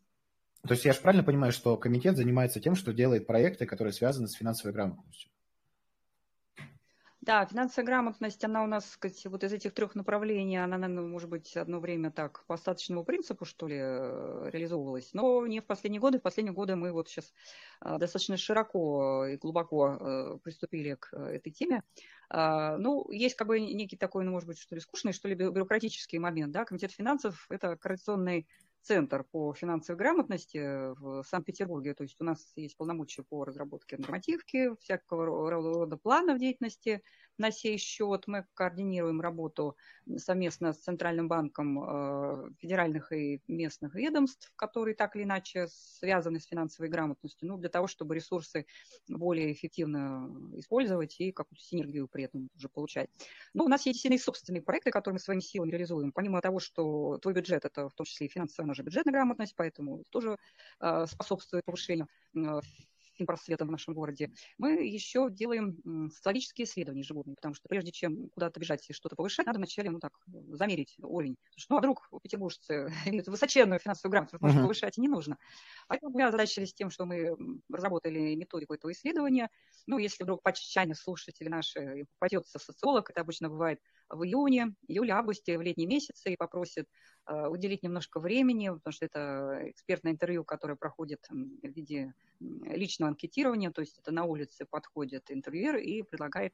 то есть я же правильно понимаю, что комитет занимается тем, что делает проекты, которые связаны с финансовой грамотностью? Да, финансовая грамотность, она у нас, сказать, вот из этих трех направлений, она, наверное, может быть, одно время так по остаточному принципу, что ли, э, реализовывалась, но не в последние годы. В последние годы мы вот сейчас э, достаточно широко и глубоко э, приступили к этой теме. Ну, есть как бы некий такой, ну, может быть, что ли, скучный, что ли, бюрократический момент, да, Комитет финансов – это коррекционный центр по финансовой грамотности в Санкт-Петербурге. То есть у нас есть полномочия по разработке нормативки, всякого рода планов деятельности на сей счет. Мы координируем работу совместно с Центральным банком э, федеральных и местных ведомств, которые так или иначе связаны с финансовой грамотностью, ну, для того, чтобы ресурсы более эффективно использовать и какую-то синергию при этом уже получать. Но у нас есть сильные собственные проекты, которые мы своими силами реализуем. Помимо того, что твой бюджет – это в том числе и финансовая наша бюджетная грамотность, поэтому тоже э, способствует повышению э, просветом в нашем городе, мы еще делаем социологические исследования ежегодные, потому что прежде чем куда-то бежать и что-то повышать, надо вначале, ну так, замерить уровень. Что, ну, а вдруг петербуржцы имеют высоченную финансовую грамотность, uh-huh. повышать не нужно. Поэтому мы озадачились тем, что мы разработали методику этого исследования. Ну, если вдруг по чайне слушатели наши попадется социолог, это обычно бывает в июне, июле, августе, в летние месяцы и попросит э, уделить немножко времени, потому что это экспертное интервью, которое проходит в виде личного анкетирования, то есть это на улице подходит интервьюер и предлагает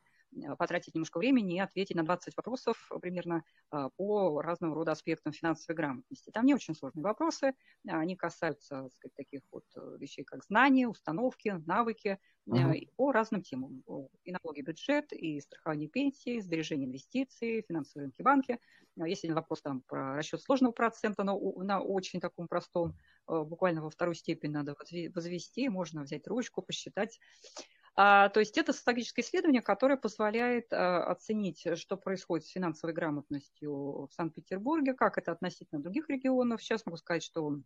потратить немножко времени и ответить на 20 вопросов примерно э, по разного рода аспектам финансовой грамотности. Там не очень сложные вопросы, они касаются так сказать, таких вот э, вещей, как знания, установки, навыки uh-huh. по разным темам. И налоги, бюджет, и страхование пенсии, сбережение инвестиций, финансовые рынки, банки. Если вопрос там про расчет сложного процента, но на очень таком простом, буквально во вторую степень надо возвести, можно взять ручку, посчитать а, то есть это социологическое исследование, которое позволяет а, оценить, что происходит с финансовой грамотностью в Санкт-Петербурге, как это относительно других регионов. Сейчас могу сказать, что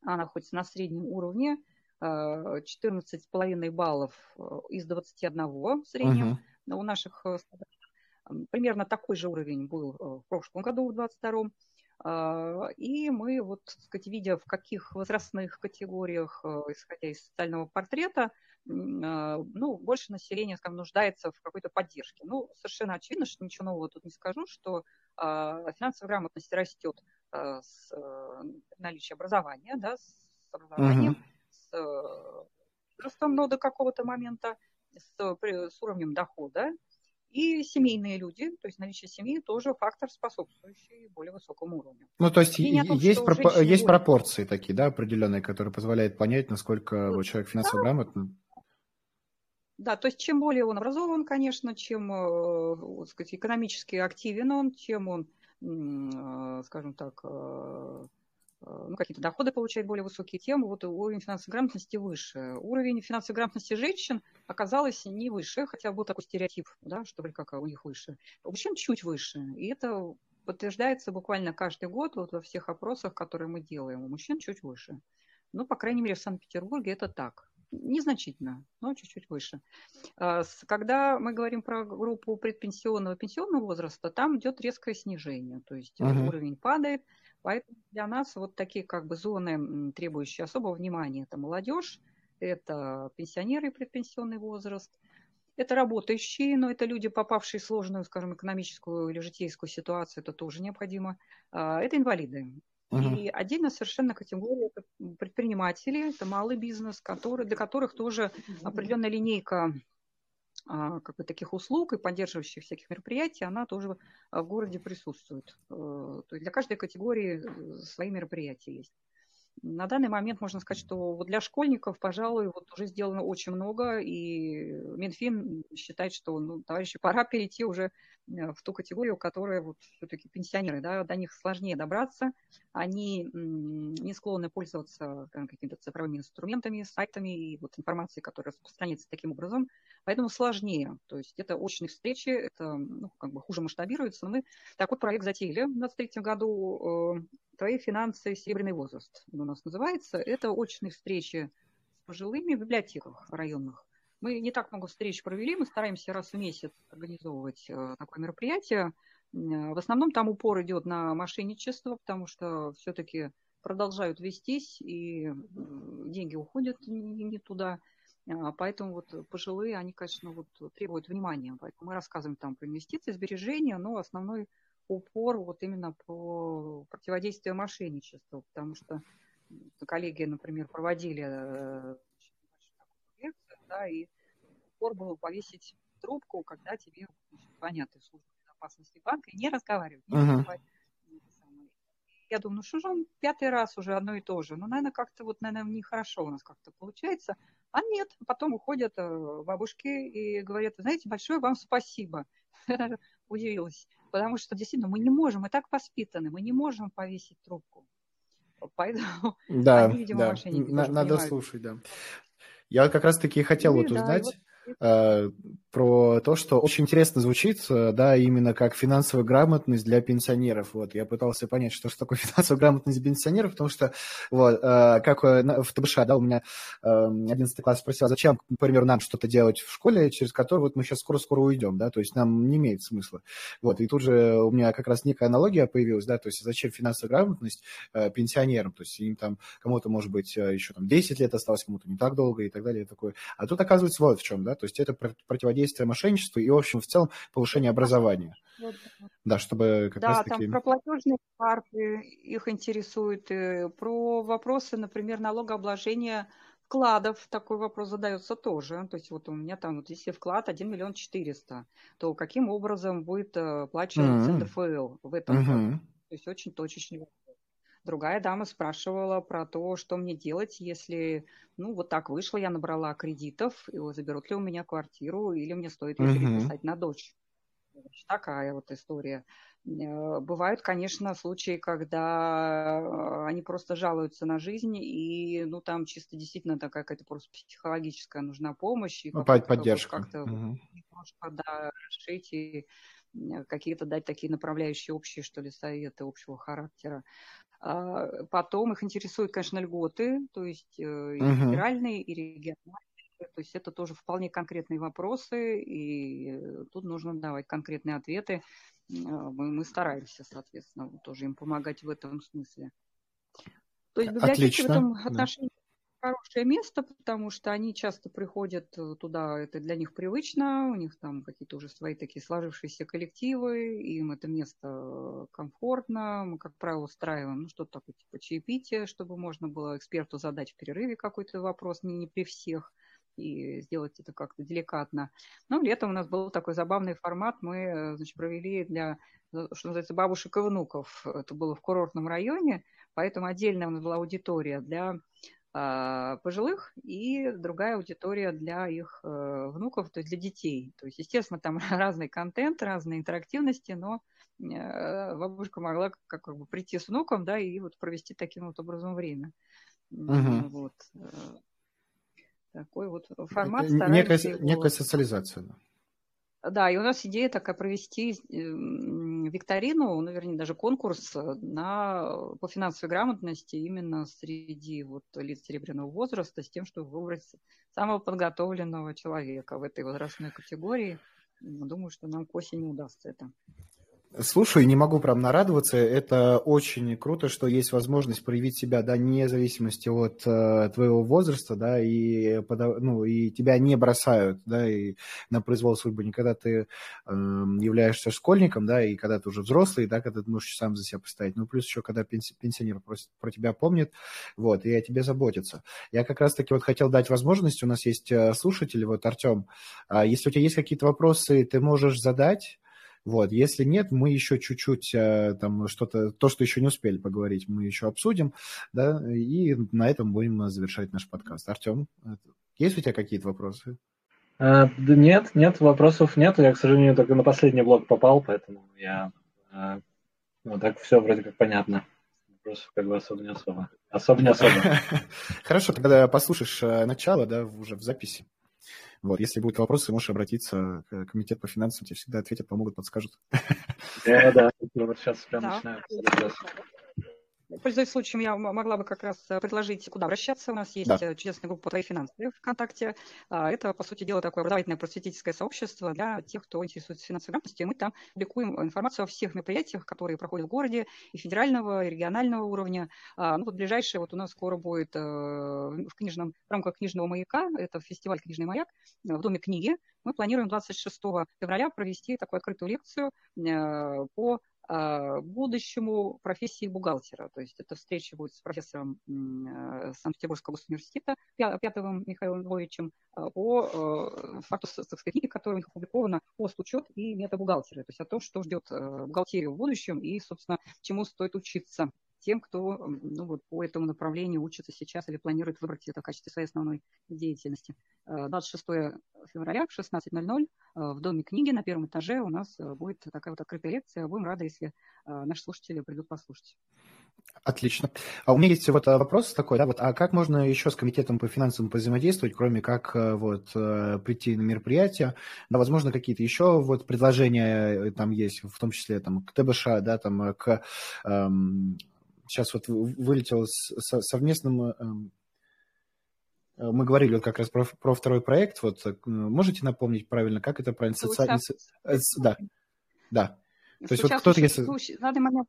она находится на среднем уровне, 14,5 а, баллов из 21 в среднем uh-huh. у наших Примерно такой же уровень был в прошлом году, в 2022 и мы, вот, так сказать, видя, в каких возрастных категориях, исходя из социального портрета, а, ну, больше населения, скажем, нуждается в какой-то поддержке. Ну, совершенно очевидно, что ничего нового тут не скажу, что э, финансовая грамотность растет э, с наличием образования, да, с образованием, uh-huh. с ростом до какого-то момента, с, с уровнем дохода, и семейные люди, то есть наличие семьи тоже фактор, способствующий более высокому уровню. Ну, то есть и том, есть, пропо- есть пропорции такие, да, определенные, которые позволяют понять, насколько вот, человек финансово да, грамотный. Да, то есть чем более он образован, конечно, чем, э, так сказать, экономически активен он, чем он, э, скажем так, э, ну, какие-то доходы получает более высокие, тем вот уровень финансовой грамотности выше. Уровень финансовой грамотности женщин оказалось не выше, хотя был такой стереотип, да, что вроде как у них выше. У мужчин чуть выше. И это подтверждается буквально каждый год вот во всех опросах, которые мы делаем. У мужчин чуть выше. Ну, по крайней мере, в Санкт-Петербурге это так незначительно, но чуть-чуть выше. А, когда мы говорим про группу предпенсионного и пенсионного возраста, там идет резкое снижение, то есть uh-huh. уровень падает, Поэтому для нас вот такие как бы зоны, требующие особого внимания, это молодежь, это пенсионеры и предпенсионный возраст, это работающие, но это люди, попавшие в сложную, скажем, экономическую или житейскую ситуацию, это тоже необходимо. А, это инвалиды. Uh-huh. И отдельно совершенно категория это предприниматели, это малый бизнес, который, для которых тоже определенная линейка а, как бы таких услуг и поддерживающих всяких мероприятий, она тоже в городе присутствует. Э, то есть для каждой категории э, свои мероприятия есть. На данный момент можно сказать, что вот для школьников, пожалуй, вот уже сделано очень много, и Минфин считает, что, ну, товарищи, пора перейти уже э, в ту категорию, которая вот все-таки пенсионеры, да, до них сложнее добраться, они не склонны пользоваться какими-то цифровыми инструментами, сайтами и вот информацией, которая распространяется таким образом, поэтому сложнее. То есть это очные встречи, это ну, как бы хуже масштабируется, но мы такой проект затеяли в 2023 году, э, «Твои финансы. Серебряный возраст» он у нас называется. Это очные встречи с пожилыми в библиотеках районных. Мы не так много встреч провели, мы стараемся раз в месяц организовывать э, такое мероприятие. В основном там упор идет на мошенничество, потому что все-таки продолжают вестись, и деньги уходят не туда. А, поэтому вот пожилые, они, конечно, вот требуют внимания. Поэтому мы рассказываем там про инвестиции, сбережения, но основной упор вот именно по противодействию мошенничеству, потому что коллеги, например, проводили э, лекцию, да, и упор был повесить трубку, когда тебе звонят из службы безопасности банка, и не разговаривать. Не uh-huh. Я думаю, ну что же он пятый раз уже одно и то же? Ну, наверное, как-то вот, наверное, нехорошо у нас как-то получается. А нет, потом уходят э, бабушки и говорят, знаете, большое вам спасибо. Удивилась потому что действительно мы не можем, мы так воспитаны, мы не можем повесить трубку. Поэтому да, они, видимо, да. Надо понимают. слушать, да. Я как раз-таки хотел ну, вот узнать, да, Э, про то, что очень интересно звучит, э, да, именно как финансовая грамотность для пенсионеров. Вот, я пытался понять, что же такое финансовая грамотность для пенсионеров, потому что, вот, э, как в ТБШ, да, у меня 11 класс спросил, а зачем, например, нам что-то делать в школе, через которое вот мы сейчас скоро-скоро уйдем, да, то есть нам не имеет смысла. Вот, и тут же у меня как раз некая аналогия появилась, да, то есть зачем финансовая грамотность пенсионерам, то есть им там, кому-то, может быть, еще там 10 лет осталось, кому-то не так долго и так далее, и такое. А тут оказывается вот в чем, да, то есть это противодействие мошенничеству и, в общем, в целом повышение образования. Да, чтобы как да, раз таки... там про платежные карты их интересует, э, про вопросы, например, налогообложения вкладов, такой вопрос задается тоже. То есть вот у меня там, вот если вклад 1 миллион 400, то каким образом будет э, оплачиваться mm-hmm. НДФЛ в этом? Mm-hmm. То есть очень точечный вопрос. Другая дама спрашивала про то, что мне делать, если, ну, вот так вышло, я набрала кредитов, и заберут ли у меня квартиру, или мне стоит ее переписать на дочь. Такая вот история. Э, бывают, конечно, случаи, когда э, они просто жалуются на жизнь, и, ну, там чисто действительно такая какая-то просто психологическая нужна помощь. И Поддержка. Как-то угу. немножко, да, решить и э, какие-то дать такие направляющие общие, что ли, советы общего характера. А, потом их интересуют, конечно, льготы, то есть uh-huh. и федеральные, и региональные. То есть это тоже вполне конкретные вопросы, и тут нужно давать конкретные ответы. А, мы, мы стараемся, соответственно, тоже им помогать в этом смысле. То есть библиотеки Отлично. в этом отношении хорошее место, потому что они часто приходят э, туда, это для них привычно, у них там какие-то уже свои такие сложившиеся коллективы, им это место э, комфортно, мы, как правило, устраиваем ну, что-то такое типа чаепития, чтобы можно было эксперту задать в перерыве какой-то вопрос, не, не при всех, и сделать это как-то деликатно. Но летом у нас был такой забавный формат, мы э, значит, провели для, что называется, бабушек и внуков, это было в курортном районе, поэтому отдельная у нас была аудитория для пожилых и другая аудитория для их э, внуков, то есть для детей. То есть, естественно, там разный контент, разные интерактивности, но э, бабушка могла как, как бы прийти с внуком, да, и вот провести таким вот образом время. Угу. Вот. Э, такой вот формат. Некая, некая социализация. Да, и у нас идея такая провести викторину, ну, вернее, даже конкурс на, по финансовой грамотности именно среди вот лиц серебряного возраста с тем, чтобы выбрать самого подготовленного человека в этой возрастной категории. Думаю, что нам к осени удастся это. Слушаю, не могу прям нарадоваться. Это очень круто, что есть возможность проявить себя, да, вне зависимости от э, твоего возраста, да, и, ну, и тебя не бросают, да, и на произвол судьбы. Не когда ты э, являешься школьником, да, и когда ты уже взрослый, да, когда ты можешь сам за себя постоять. Ну, плюс еще, когда пенсионер просит, про тебя помнит, вот, и о тебе заботится. Я как раз-таки вот хотел дать возможность, у нас есть э, слушатели, вот, Артем, а если у тебя есть какие-то вопросы, ты можешь задать, вот, если нет, мы еще чуть-чуть э, там что-то, то, что еще не успели поговорить, мы еще обсудим, да, и на этом будем завершать наш подкаст. Артем, есть у тебя какие-то вопросы? А, да нет, нет, вопросов нет. Я, к сожалению, только на последний блок попал, поэтому я а, ну, так все вроде как понятно. Вопросов как бы особо не особо. Особо не особо. Хорошо, тогда послушаешь начало, да, уже в записи. Вот, если будут вопросы, можешь обратиться к комитету по финансам, тебе всегда ответят, помогут, подскажут. Да, да, вот сейчас прям начинаю. Пользуясь случаем, я могла бы как раз э, предложить, куда обращаться. У нас есть да. Э, чудесная группа «Твои финансы» ВКонтакте. А, это, по сути дела, такое образовательное просветительское сообщество для тех, кто интересуется финансовой грамотностью. Мы там публикуем информацию о всех мероприятиях, которые проходят в городе, и федерального, и регионального уровня. А, ну, вот ближайшее вот у нас скоро будет э, в, книжном, в рамках книжного маяка, это фестиваль «Книжный маяк» в Доме книги. Мы планируем 26 февраля провести такую открытую лекцию по будущему профессии бухгалтера. То есть эта встреча будет с профессором э, Санкт-Петербургского университета Пятовым Михаилом Львовичем а, по э, факту статистической книги, которая у них опубликована «Постучет и метабухгалтера», то есть о том, что ждет э, бухгалтерию в будущем и, собственно, чему стоит учиться тем, кто ну, вот, по этому направлению учится сейчас или планирует выбрать это в качестве своей основной деятельности. 26 февраля в 16.00 в Доме книги на первом этаже у нас будет такая вот открытая лекция. Будем рады, если наши слушатели придут послушать. Отлично. А у меня есть вот вопрос такой, да, вот, а как можно еще с комитетом по финансам взаимодействовать, кроме как вот прийти на мероприятие, да, возможно, какие-то еще вот предложения там есть, в том числе там к ТБШ, да, там к эм, сейчас вот вылетел с, с совместным... Эм, э, мы говорили вот как раз про, про второй проект. Вот э, можете напомнить правильно, как это правильно? Социальный... Э, да, да. То есть вот кто-то, если... В данный момент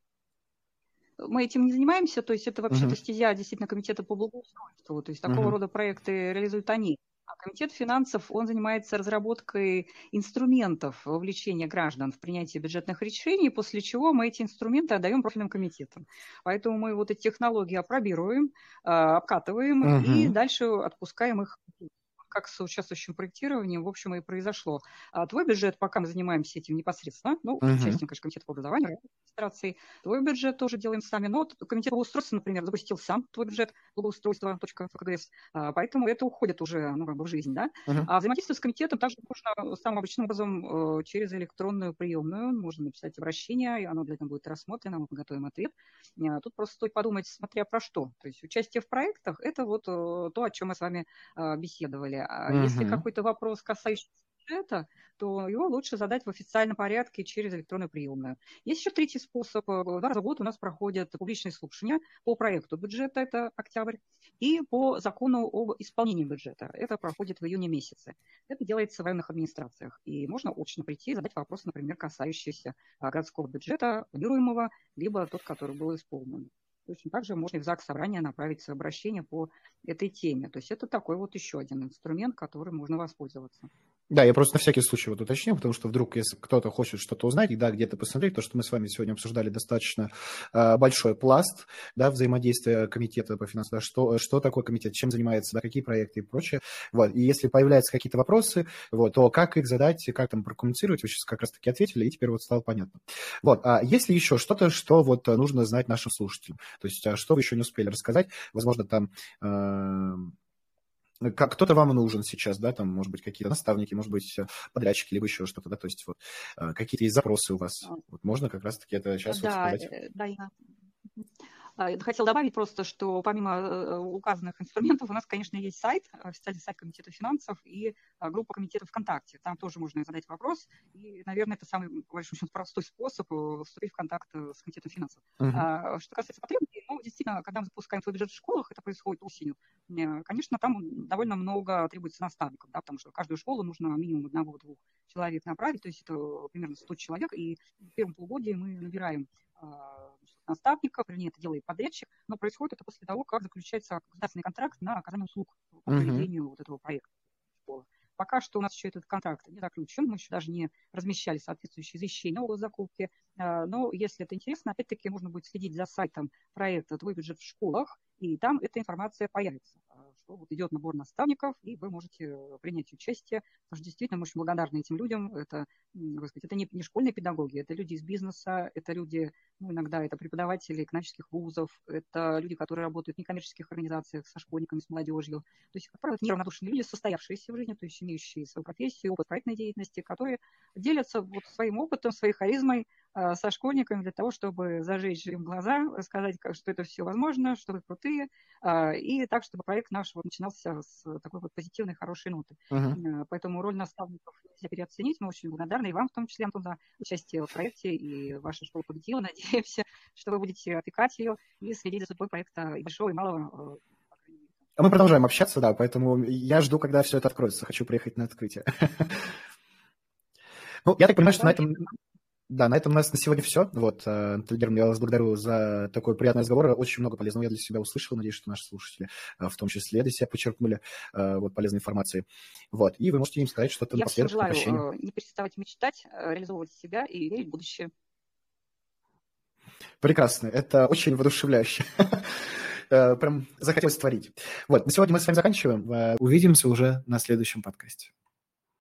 мы этим не занимаемся, то есть это вообще-то uh-huh. стезя действительно комитета по благоустройству, то есть такого uh-huh. рода проекты реализуют они. А комитет финансов, он занимается разработкой инструментов вовлечения граждан в принятие бюджетных решений, после чего мы эти инструменты отдаем профильным комитетам. Поэтому мы вот эти технологии опробируем, а, обкатываем угу. и дальше отпускаем их как с участвующим проектированием, в общем, и произошло. А твой бюджет, пока мы занимаемся этим непосредственно, ну, uh-huh. участием, конечно, комитета по образованию, администрации, твой бюджет тоже делаем сами, но комитет благоустройства, например, запустил сам твой бюджет благоустройства.фкдс, а, поэтому это уходит уже, ну, как бы в жизнь, да. Uh-huh. А взаимодействие с комитетом также можно самым обычным образом э, через электронную приемную, можно написать обращение, и оно для этого будет рассмотрено, мы подготовим ответ. Э, тут просто стоит подумать, смотря про что. То есть участие в проектах – это вот э, то, о чем мы с вами беседовали далее. А угу. если какой-то вопрос касающийся бюджета, то его лучше задать в официальном порядке через электронную приемную. Есть еще третий способ. Два раза в год у нас проходят публичные слушания по проекту бюджета, это октябрь, и по закону об исполнении бюджета. Это проходит в июне месяце. Это делается в районных администрациях. И можно очно прийти и задать вопрос, например, касающийся а, городского бюджета, планируемого, либо тот, который был исполнен. Точно так же можно и в ЗАГС собрание направить обращение по этой теме. То есть это такой вот еще один инструмент, которым можно воспользоваться. Да, я просто на всякий случай вот уточню, потому что вдруг, если кто-то хочет что-то узнать, да, где-то посмотреть, то, что мы с вами сегодня обсуждали достаточно э, большой пласт, да, взаимодействия комитета по финансам, да, что, что такое комитет, чем занимается, да, какие проекты и прочее. Вот, и если появляются какие-то вопросы, вот, то как их задать, как там прокоммуницировать, вы сейчас как раз-таки ответили, и теперь вот стало понятно. Вот, а если еще что-то, что вот нужно знать нашим слушателям, то есть а что вы еще не успели рассказать, возможно, там... Э, как кто-то вам нужен сейчас, да, там, может быть, какие-то наставники, может быть, подрядчики, либо еще что-то, да, то есть вот э, какие-то есть запросы у вас. А. Вот можно как раз-таки это сейчас да, вот сказать? Э, да, Я хотела добавить просто, что помимо указанных инструментов у нас, конечно, есть сайт, официальный сайт Комитета финансов и группа Комитета ВКонтакте. Там тоже можно задать вопрос. И, наверное, это самый, большой, простой способ вступить в контакт с Комитетом финансов. Uh-huh. Что касается потребностей, ну, действительно, когда мы запускаем свой бюджет в школах, это происходит осенью, конечно, там довольно много требуется наставников, да, потому что каждую школу нужно минимум одного-двух человек направить, то есть это примерно 100 человек, и в первом полугодии мы набираем а, наставников, вернее, это делает подрядчик, но происходит это после того, как заключается государственный контракт на оказание услуг по проведению uh-huh. вот этого проекта. Пока что у нас еще этот контракт не заключен, мы еще даже не размещали соответствующие извещения о закупке. А, но если это интересно, опять-таки можно будет следить за сайтом проекта «Твой бюджет в школах», и там эта информация появится что вот идет набор наставников, и вы можете э, принять участие, потому что действительно мы очень благодарны этим людям. Это, сказать, это не, не школьные педагоги, это люди из бизнеса, это люди, ну, иногда это преподаватели экономических вузов, это люди, которые работают в некоммерческих организациях со школьниками, с молодежью. То есть, как правило, это неравнодушные люди, состоявшиеся в жизни, то есть имеющие свою профессию, опыт проектной деятельности, которые делятся вот своим опытом, своей харизмой, со школьниками для того, чтобы зажечь им глаза, рассказать, что это все возможно, что вы крутые, а, и так, чтобы проект наш вот начинался с такой вот позитивной, хорошей ноты. Uh-huh. Поэтому роль наставников нельзя переоценить. Мы очень благодарны и вам, в том числе, Антон, за участие в проекте, и ваша школа победила. Надеемся, что вы будете опекать ее и следить за судьбой проекта и большого, и малого э, а мы продолжаем общаться, да, поэтому я жду, когда все это откроется. Хочу приехать на открытие. Ну, я так понимаю, что на этом... Да, на этом у нас на сегодня все. Вот, э, Тельгерм, я вас благодарю за такой приятный разговор. Очень много полезного я для себя услышал. Надеюсь, что наши слушатели э, в том числе для себя подчеркнули э, вот, полезной информации. Вот, и вы можете им сказать что-то я напоследок. Я желаю не переставать мечтать, реализовывать себя и верить в будущее. Прекрасно. Это очень воодушевляюще. Прям захотелось творить. Вот, на сегодня мы с вами заканчиваем. Увидимся уже на следующем подкасте.